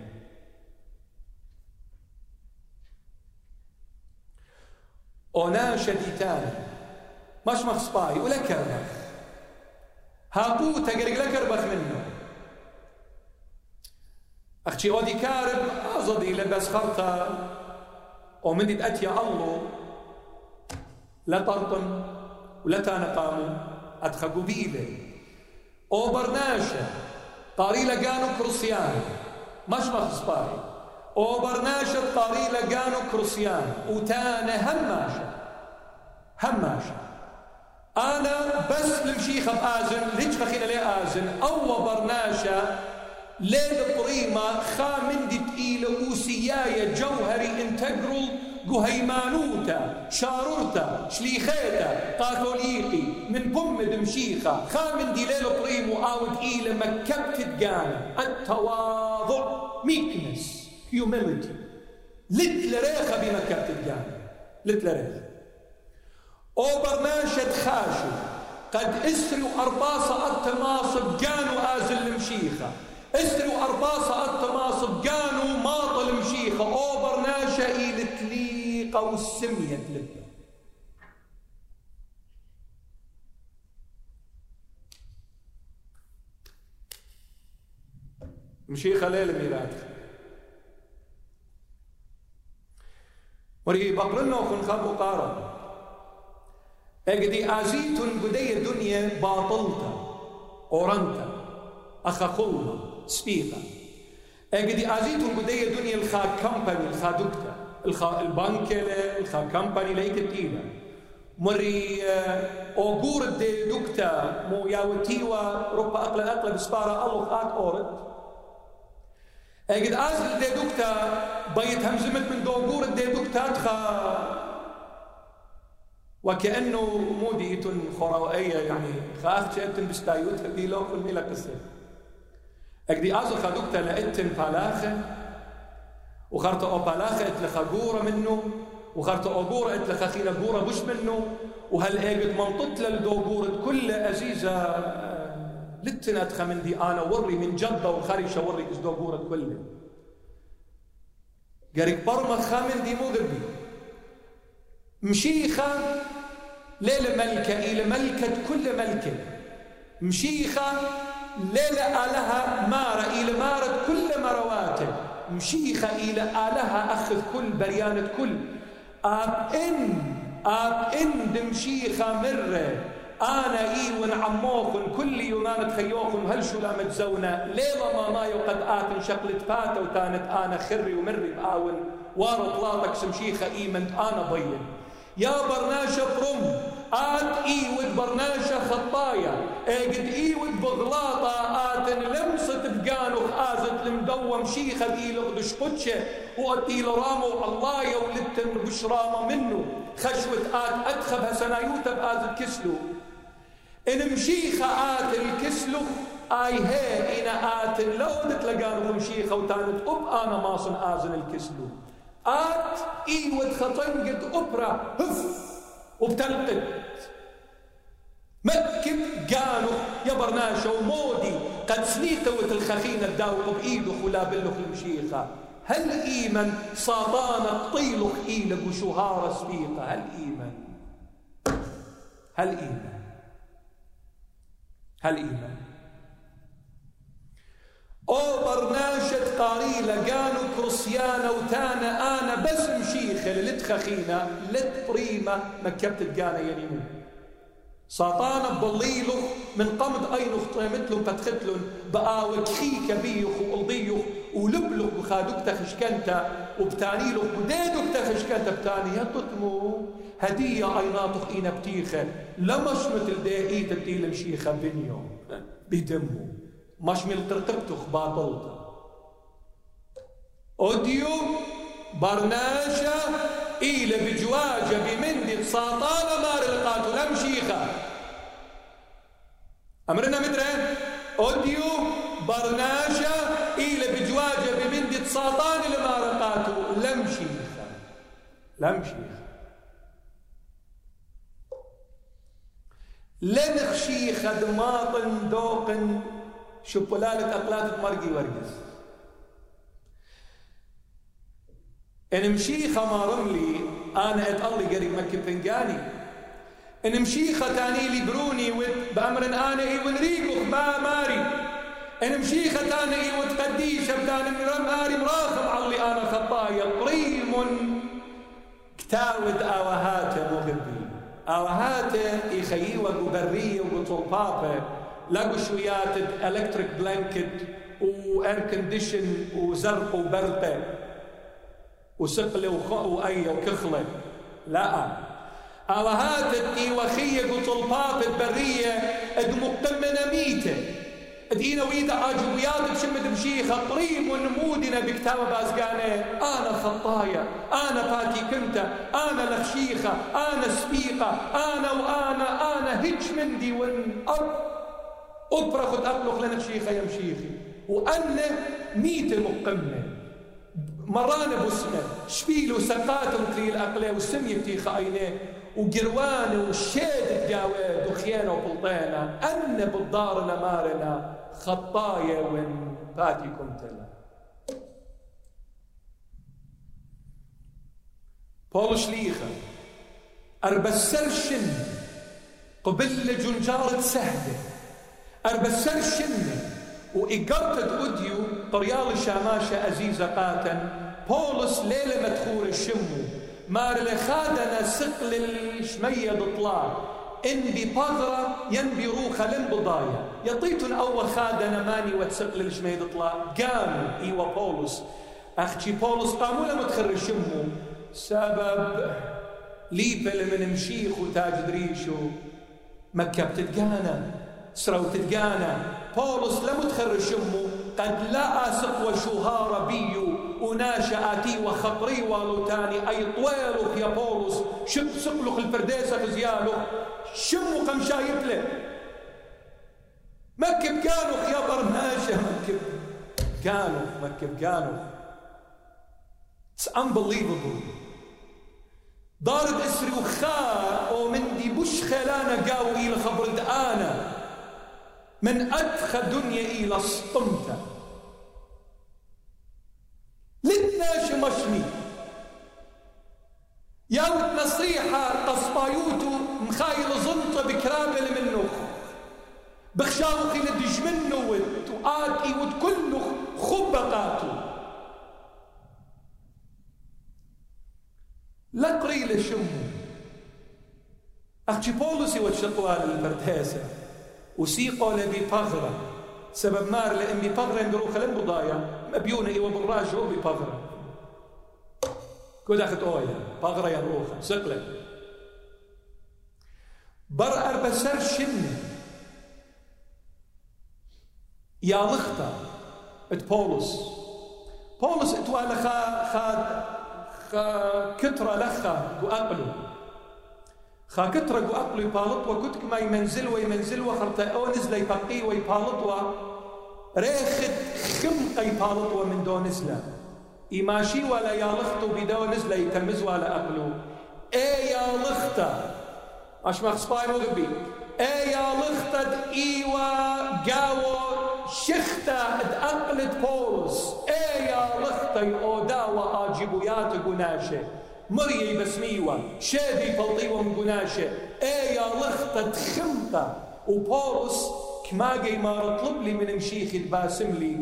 [SPEAKER 1] أناشا ديتان. مش مخصباي ولا كربخ هاقو تقرق لكربخ منه. أختي أودي كارب أزدي لبس خرطة. ومن أتيا الله. لا طرطن ولا تانقامو أدخل قبيله أو برناشا قاري لقانو كروسيان. مش مخصباري أو برناشا قاري لقانو كروسيان. وتانا هماشا هماشا أنا بس المشيخة بآزن ليش خخينا لي آزن أو برناشا ليل قريمة خامن دي تقيلة وسياية جوهري انتجرال قهيمانوتا شارورتا شليخيتا قاثوليقي من بم دمشيخة. خامن دي ليلو بريمو أو تقيلة مكبت تقانا التواضع ميكنس هيوميليتي لتلريخة بمكبت تقانا لتلريخة. أو برناشد خاشو قد اسروا ارباصة التماصب كانوا آزل المشيخة. اسروا ارباصة التماصب كانوا ماطل مشيخة أو برناشة إلى تليقة والسمية تلبة مشيخة ليلة ميلاد. ورقي بقرنا وخن خابو اجدي ازيتون بدي الدنيا باطلتا اورنتا اخا خلما سبيقا اجدي ازيتون بدي الدنيا الخا كمباني الخا دكتا الخا البنك الخا كمباني ليك التيلا مري اوغور دي دكتا مو ياوتيوا ربا أقل أقل بسبارة الله خات اورد. اجد ازل دي دكتا بيت همزمت من دوغور دي دكتا تخا. وكأنه موديت خروائية يعني خاخ شئتن بستايوت هدي لو كل ميلا قصة. أكدي أزو خدوكتا لأتن بالاخة وخرت أو بالاخة اتلخا منه وخرت أو قورة اتلخا خينا قورة بش منه وهل ايقد منطط للدو قورة كل أزيزة آه، لتن أدخى من دي أنا وري من جدة وخريشة وري إزدو قورة كله قريك برمخ خامن دي مو مشيخة ليلة ملكة إلى ملكة كل ملكة. مشيخة ليلة آلها مارة إلى مارة كل مرواته مشيخة إلى آلها أخذ كل بريانة كل. آب إن آب إن دمشيخة مرة. أنا إيون عموخن كل يومان تخيوخن هل شو لا متزونة ليلة ما ما قد آتن شقلت فاتة وتانت أنا خري ومري بآون. وارو طلاطك سمشيخة إيمنت أنا بين. يا برناشة برم. آت إيود برناشة خطايا. اجد إيود بغلاطة. آت لمسة بقانو آزت المدوم شيخة إيلغ دشقتشة وأتي رامو الله يولدتن بشرامة منه خشوة آت أدخبها سنايوتا بآزت كسلو. إن مشيخة آت الكسلو آي هي إن آت لو تلقانو مشيخة وتانت أب أنا ماصن آزن الكسلو. آت إيود خطنقت أبرا هف وبتلقت مكب قالوا يا برناشة ومودي قد سنيتوت الخخينة الداوق بإيده خلا بلخ المشيخة. هل إيمن صابانا طيلخ إيلك وشهارة سبيقة؟ هل إيمن؟ هل إيمن؟ هل إيمن؟ أو برناشة قاريلة قالوا كرسيانة وتانا أنا بس مشيخة لتخخينا لت بريمة مكبت تقانا ينيمو ساطانا بضليلو من قمد اين اخطيمتلو فتختلن بآوك خيك بيخ وقلضيخ ولبلغ بخادوك تخشكنتا وبتانيلو بديدوك تخشكنتا بتاني يطتمو هدية ايناتخ اينا بتيخة لمش مثل دي مشيخة بنيو بدمو مش من قرقبتخ باطلت أوديو برناشا إلى بجواجة بمندي ساطانة مار القاتو لم شيخة أمرنا مدرين أوديو برناشا إلى بجواجة بمندي ساطانة لما رقاتو لم شيخة لم شيخة لنخ شبلالة أقلات مرقي ورقس إن مشي خما رملي أنا أتقلي قريب مكة فنجاني إن مشي ختاني لي بروني بأمر أنا إي ونريقو ما ماري إن مشي ختاني إي وتقديش أبدان من ماري مراخم علي أنا خطايا قريم كتاود أوهات مغبي أوهات إخيوة وبرية وطلبابة لقوا شويات الكتريك بلانكت واير كونديشن وزرق وبرقه وسقله وأي وكخلة. لا. هات التي وخية وطلبات البرية اد مقمنا ميتة. دينا ويدا عجويات بشمد بشيخة قريب ونمودنا بكتابة بازقانة. أنا خطايا أنا فاتي كنت أنا لخشيخة أنا سبيقة أنا وأنا أنا هيج مندي ون أطرخ أطلق لنا شيخة يا مشيخي وأنا ميت مقمة. مرانا بسمة شبيل وسقات مكري الأقلة والسمية بتيخ عينيه وقروانه وشيد تجاوي دخيانه وبلطينة. أن بالدار نمارنا خطايا وين فاتكم تلا بول شليخة أربسر قبل جنجارة سهدة. أربسر شن وإقرت أوديو طريال الشاماشة أزيزة قاتن. بولس ليلة مدخول الشمو. مار لخادنا سقل الشمية طلع إن ببغرة ينبي روخة للبضايا يطيتن أو خادنا ماني وتسقل الشمية طلع قام إيوا بولس. أختي بولس قاموا لما تخرج شمو سبب ليبل من مشيخ وتاج دريشو. مكة بتتقانا. سرو تتقانا بولس لم تخرج شمو قد لا أسق وشهار بيو وناشأتي وخطري والوتاني أي طويلك يا بولس شب سقلك الفرديسة زيالك شمو قم شايب له مكب كانوك يا برماشة مكب كانوك مكب كانوك It's unbelievable. ضارب اسري وخاء ومن دي بش خلانا قاوي إلى خبر أنا. من أدخل دنيا إلى الصمتة لتناش مشمي. ياوت نصيحة تصبايوتو مخايل زنطة بكرابل منه بخشاو خيل دج منه وآتي خبقاتو. لا قريل شمو. أختي بولس والشطوان البرتاسة وسيقوا لبي بغرة. سبب مار لأن ببغرة يندرو خلم بضايا. مبيونة إيوه بالراجع ببغرة كل أخت أويا. بغرة يروخة سقلة. بر أربسر شن يا لخطة. ات بولس. بولس اتوالا خا خا خا كترة لخا. وأقلو خا كترة وأقلو يبالط وكتك ما يمنزل ويمنزل وخرطة أو نزل يبقي ويبالط و ريخت خمقة يبالط ومن دون نزلة إماشي ولا يا لختو بدو نزلة يتمز ولا أقلو إيه يا لختة أش مخصباي مغبي إيه يا لختة إيوا جاو شختة اتأقلت بولس إيه يا لختة أودا وآجبويات قناشه مريي بسميوة شادي فلطيوة من قناشة إيه يا لخطة خمطة وبولس كما جاي ما طلب لي من مشيخي الباسم لي.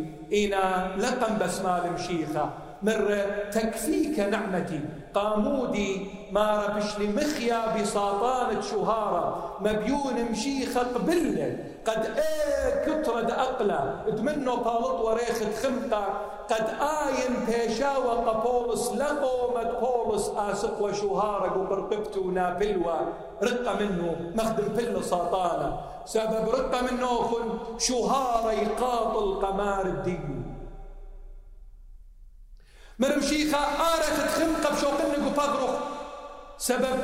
[SPEAKER 1] إنا لقم بسمال مشيخة مرة تكفيك نعمتي. قامودي ما ربش لي مخيا بساطانة شهارة مبيون مشيخة قبلة قد إيه كترة أقلة دمنو طالط وريخة خمطة قد آين بيشا وقبولس لقومت بولس آسق وشهارق وبرقبتو نابلوا. رقة منه مخدم بل ساطانة سبب رقة منه شهارة يقاطل قمار الدين. مرمشيخة آرخت خمقة بشوقنك وفغرخ سبب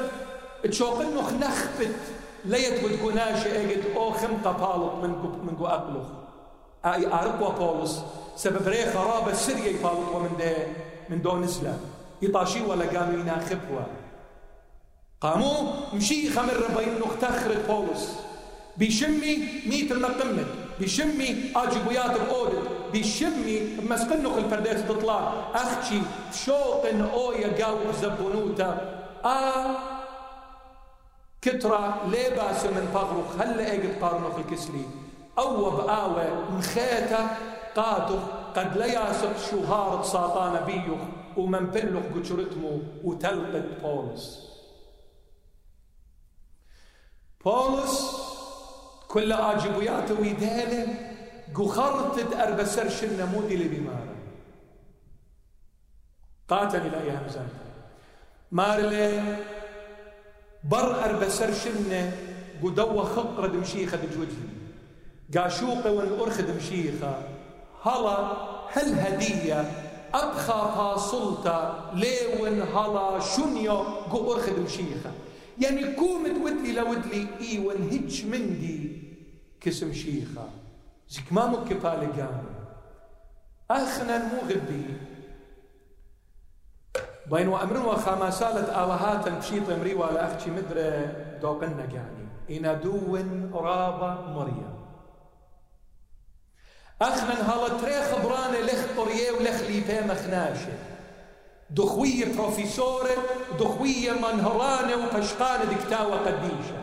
[SPEAKER 1] تشوقنك نخبت ليت ودقناش أجد أو خمقة بالط من من أقلخ أي ارقوا بولس سبب ري خراب السرية يفالط ومن ده من دون إسلام. يطاشي ولا قاموا يناخبوا قاموا مشي خمر بين تخرت بولس. بيشمي ميت المقمد. بيشمي اجبويات بأودد بيشمي مسقنق الفرديس تطلع. أختي شوق أويا قاو زبونوتا. آه كترة ليباس من فغرخ هلا اجد قارنو الكسلي. أو بآوة مخيته قاتخ قد لا ياسق شهارة ساطان بيخ ومن بلخ قشرتمو وتلقت بولس. بولس كل آجبويات ويدالة قخرت أربسر شنة مودي لبمارة قاتل إلى أيام زمان مارلي بر أربسر شنة قدوة خقرة دمشيخة دجوجي. قاشوقة والأرخ دمشيخة. هلا هل هدية؟ أبخى فاصلتا ليون هلا شنيو قو أرخ دمشيخة. يعني كومت ودلي لودلي إي ونهج مندي. كسم شيخة. زيك ما مكفالي قام أخنا مو غبي. بين وأمر وخماسالة آوهات بشيط أمري ولا أختي مدري دوقنا يعني إن دون رابا مريم. أخنا هلا تري خبرانة لخ قرية ولخ ليبا مخناشة دخوية بروفيسورة دخوية منهرانة وفشقانة دكتاوة قديشة.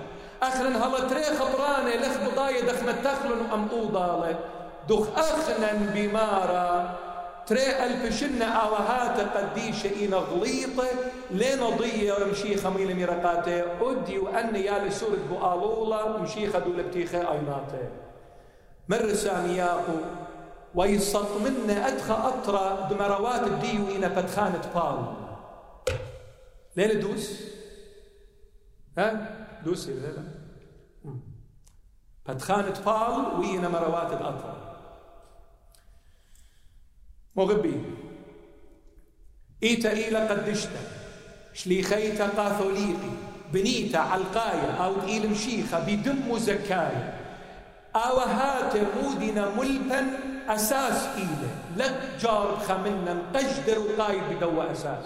[SPEAKER 1] أخنا هلا تري خبرانة لخ بضاية دخمة تخلن وأمطوضة دخ أخنا بمارة تري الفشنة آوهات قديشة إنا غليطة. لين ضية مشي خميل ميرقاتة. أدي وأن يا لسورة بؤالولا مشي خدو لبتيخة أيناتة. مر سامياقو ويسط منا أدخى أطرى دمروات الديو إنا فتخانة بال لين دوس؟ ها؟ دوسي لا لا فتخانة بال وإنا مروات الأطرى. مغبي. إيتا إيلا قدشتا شليخيتا قاثوليقي. بنيتا علقايا. أو إيل مشيخة بدم زكايا أو هات مودنا ملبا أساس إيله لك جارب خمنا قجدر وقايد بدو أساس.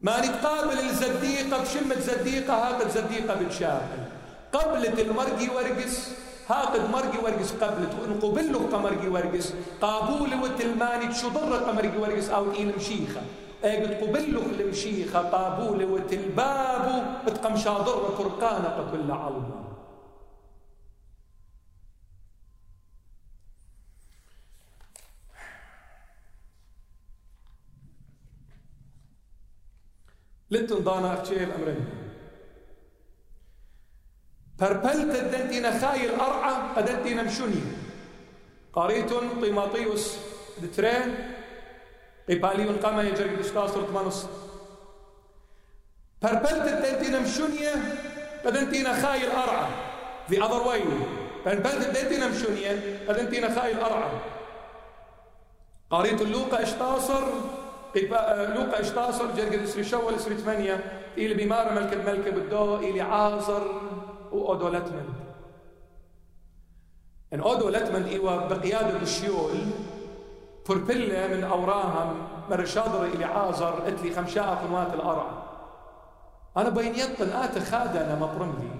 [SPEAKER 1] ما نتقابل الزديقة بشمة زديقة هاقد زديقة بتشاهد قبلة المرقي ورقس هاقد مرقي ورقس قبلت ونقبل له قمرقي ورقس. قابول وتلماني شضر قمرقي ورقس أو إيل مشيخة. قد قبل له المشيخة قابول وتلبابو اتقم شاضر فرقانه قد علمه لتن ضانا أختي الامرين فربلت الدنتين خاي الأرعى قدنتين مشوني قريت طيماطيوس دترين قبالي قام يجري دستاسر تمانوس فربلت الدنتين مشونية قدنتين خاي الأرعى the other way فربلت الدنتين مشونية قدنتين خاي الأرعى قريت اللوقا اشتاصر لوقا اشتاصر جرقد اسري شوال اسري ثمانية إلي بمار ملك الملكة بدو إلي عازر وأودو لتمند إن أودو لتمند إيوا بقيادة الشيول فربلة من أوراهم مرشادر إلي عازر إتلي خمشاء قنوات الأرع. أنا بين يطن آت خادنا مطرملي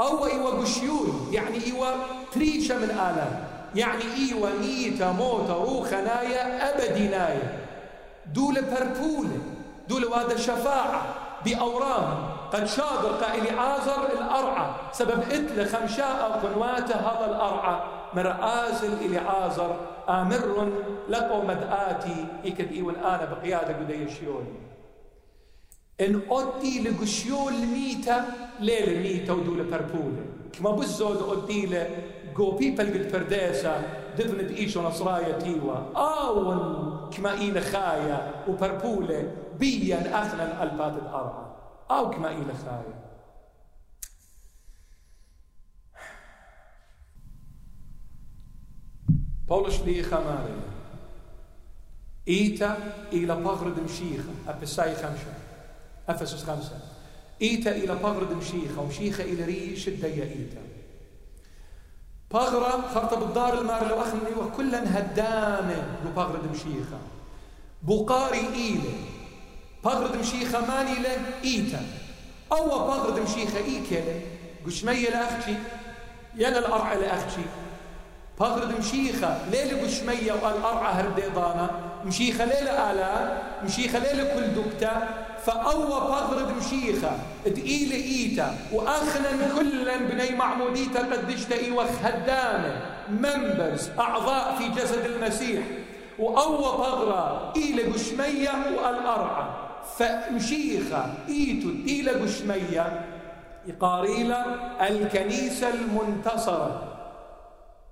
[SPEAKER 1] أو إيوا قشيول يعني إيوا تريشة من آلام. يعني إيوا ميتا موتا روخ نايا أبدي نايا دولة بربولة دولة وهذا شفاعة بأوراهم قد شاضر قائل عازر الأرعى سبب إتل خمشاء قنواته هذا الأرعى. مرآزل إلي عازر آمر لقو مدآتي إكد إيوان آنا بقيادة قدي Inqoddi li guxju l-mita le l-mita u du li perpuli. Kma buzzol qoddi li go people gil perdesa dibnit isho nasraja tiwa. Awan kma in khaja u perpuli bijan aħna l-qalbat l-arqa. Aw kma in khaja. Paulus li xamalina. Ita ila pagrid mxiħa, appisaj xamxa. أفسس خمسة. إيتا إلى بغرد مشيخة ومشيخة إلى ريش الديا إيتا بغرة خرطة بالدار المار لو وكلا هدامة بغرد مشيخة بقاري إيلة. بغرد مشيخة ماني له إيتا. أو بغرد مشيخة إيكا قشمية لأختي يانا الأرعى لأختي بغرد مشيخة ليلة قشمية والأرعى هرديضانا مشيخة ليلة آلام مشيخة ليلة كل دكتا. فأو بغرد مشيخة دقيلة إيتا وأخنا كلا بني معموديتا قدشتا إيوة خدامة ممبرز أعضاء في جسد المسيح. وأو بغرة إيلة قشمية والأرعى. فمشيخة إيتو إلى قشمية يقاريلا الكنيسة المنتصرة.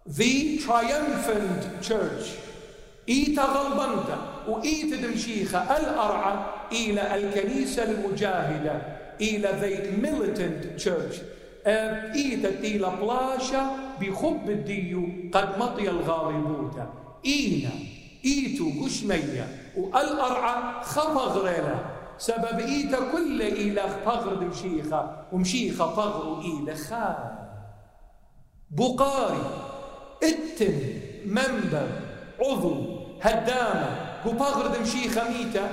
[SPEAKER 1] The Triumphant Church. إيتا غلبنتا. وإيتا دمشيخة الأرعى إلى الكنيسة المجاهدة إلى The Militant Church. إيتا تيلا بلاشا بخب الديو قد مطي الغالبوتا إينا إيتو قشمية. والأرعى خفغرلا سبب إيتا كل إلى فغر دمشيخة ومشيخة فغر إلى خال. بقاري إتم منبر عضو هدامة قباغر دمشي خميتة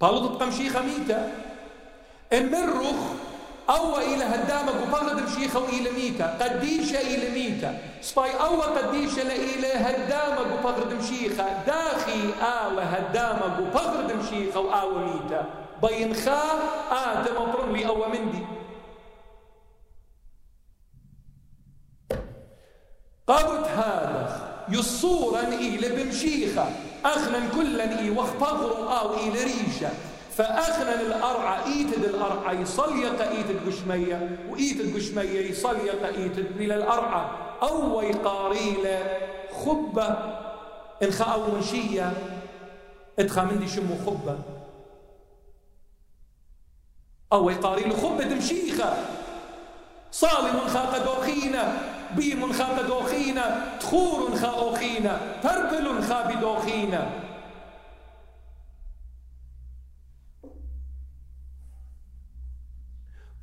[SPEAKER 1] بالو تبقى خميتة المرخ أو إلى هدامة قباغر دمشي خو إلى ميتة. قديشة إلى ميتة. سباي أو قديشة إلى هدامة قباغر دمشيخة داخي آل هدامة قباغر دمشيخة وآو ميتة. بين خا آدم برملي أو مندي. قبت هذا. يصورا إلى بمشيخة أخنا كلا إي واخبغروا أو إلى ريشة. فأخنا الأرعى إيتد الأرعى يصليق إيتد قشمية وإيتد قشمية يصليق إيتد إلى الأرعى. أو يقاريل خبة إنخا أو منشية إدخا مندي شمو خبة. أو يقاريل خبة مشيخة صالم خاق دوخينا بيم خا بدوخينا تخور خا أوخينا فربل خا بدوخينا.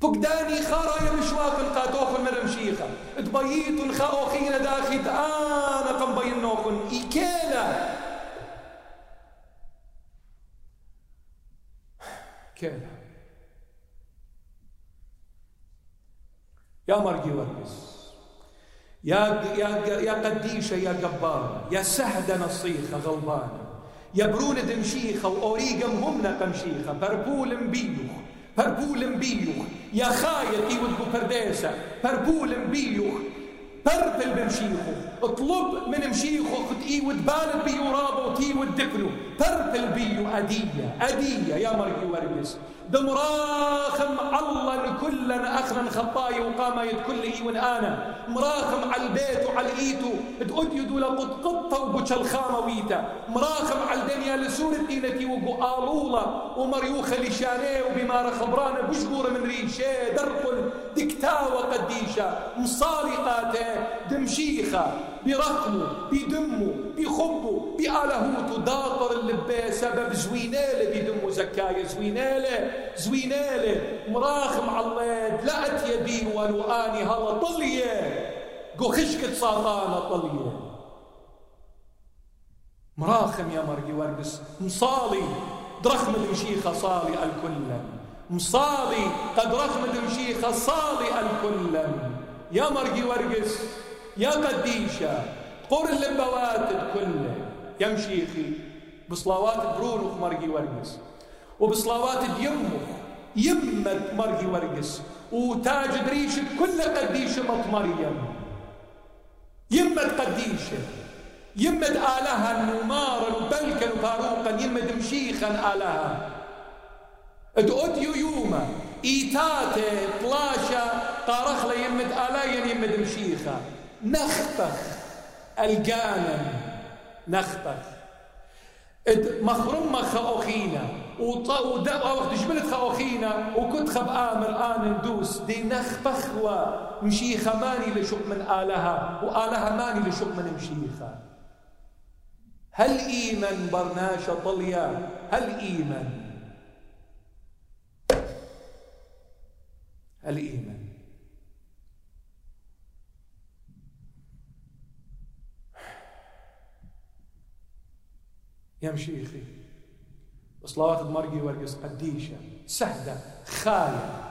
[SPEAKER 1] فقداني خارا يا مشواق القاتوخ المرمشيخة تبييت خا أوخينا داخت أنا قم نوخن إيكينا. كينا. يا مرقي ورقس يا يا يا قديشه يا جبار يا سهده نصيخه غلبانه يا برونه دمشيخه واوريقم همنا قمشيخه بربول مبيوخ بربول مبيوخ. يا خايل ايود برديسة بربول مبيوخ. بربل بمشيخه اطلب من مشيخه خد ايود بالد بيو رابو تيود دكنو بربل بيو أدية أدية يا مرقي ورقس دمراخم الله كلنا اخنا خطاي وقام يد كل اي أنا مراخم على البيت وعلى ايتو تقول يدو لقد قطة وبوش الخامة ويتا. مراخم على الدنيا لسورة دينتي وقو آلولا ومريوخة لشانيه وبما خبرانه بشقورة من ريشة درقل دكتاوة قديشة مصالقاتة دمشيخة. برقمه بدمه بخبه بآلهوته داطر اللبيه سبب زوينالة بدمه زكاية زوينالة زوينالة. مراخم لقت يدي ولو آني هلا طلية. قو خشكة ساطانة طلية. مراخم يا مرقي ورقس مصالي درخم المشيخة صالي الكل. مصالي قد رخم المشيخة صالي الكل. يا مرقي ورقس يا قديشة قر اللبوات كله. يا مشيخي بصلاوات برونخ مرقي ورقس وبصلاوات اليمخ يمة مرقي ورقس وتاج دريشة كل قديشة مط مريم. يمة قديشة يمة آلها النمارا وبلكا وفاروقا يمة مشيخا آلها. ادعو يوما إيتاتي طلاشا طارخ يمة آلايا يمة مشيخا نخبخ الجانم نخبخ مخرمة ودقوا وقت جبلت خأخينا وكنت خب آمر آن ندوس. دي نخبخوا. مشيخة ماني لشق من آلها. وآلها ماني لشق من مشيخة. هل إيمن برناشة طليا؟ هل إيمن هل إيمن يا مشيخي صلوات المرقي ورقص قديشة سهدة خاية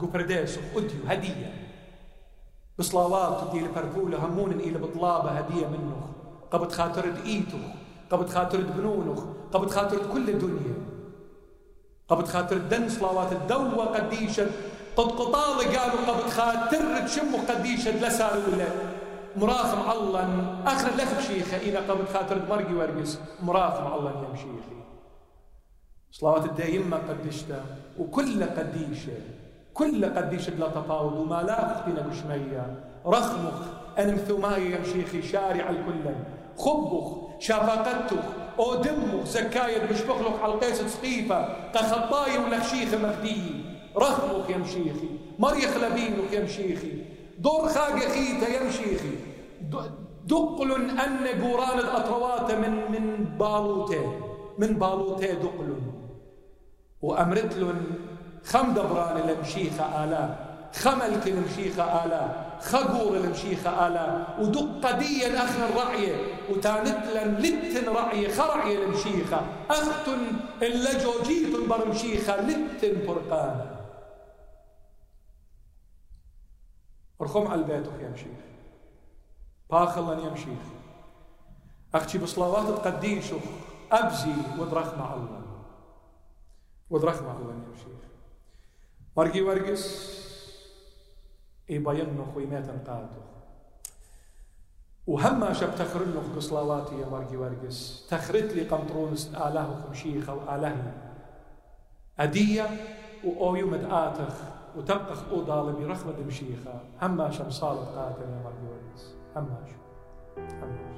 [SPEAKER 1] قبرديسو أديو هدية. بصلوات دي لبرفولة همون إلى بطلابة هدية منه قبت خاطر إيتو قبت خاطر بنونخ قبت خاطر كل الدنيا. قبت خاطر دن صلوات الدوة قديشة. قد قطال قالوا قبت خاطر تشمو قديشة لسالوا ولا مراخم الله آخر لك شيخه إذا قبل خاطر مرقي ورقص مراخم الله يا شيخي صلوات الدايمة قدشتها وكل قديشة كل قديشة بلا تفاوض وما لا أختنا بشمية. رخمخ أنمثوماي يمشيخي شارع الكل. خبخ شافاقتخ أو دمخ زكاية بشبخلخ على القيس سقيفة قخطاي ولخشيخ مغدي. رخمخ يمشيخي مريخ لبينك يمشيخي دور خاق خيتا يمشيخي دقل أن قوران الأطروات من من بالوتي من بالوتي دقل. وأمرتلن خم دبران المشيخة آلاء خملك المشيخة آلاء خقور المشيخة آلاء ودق قديا أخن الرعية وتانتلن لتن رعية خرعية المشيخة أختن اللجو جيتن برمشيخة لتن فرقانة ارخم على البيت يا مشيخ باخلا يا مشيخ أختي بصلوات القديش أبزي ودرخ مع الله ودرخ مع الله يا مشيخ مرقي ورقس يبينخ ويميت قاتو وهما شب تخرنخ قصلاواتي يا مرقي ورقس تخرت لي قمطرونس آله خمشيخة وآله أدية وأويو مدآتخ وتنقخ أوضال برخمة مشيخة. هما شب صالت قاتل يا مرقي ورقس هما شب هما شب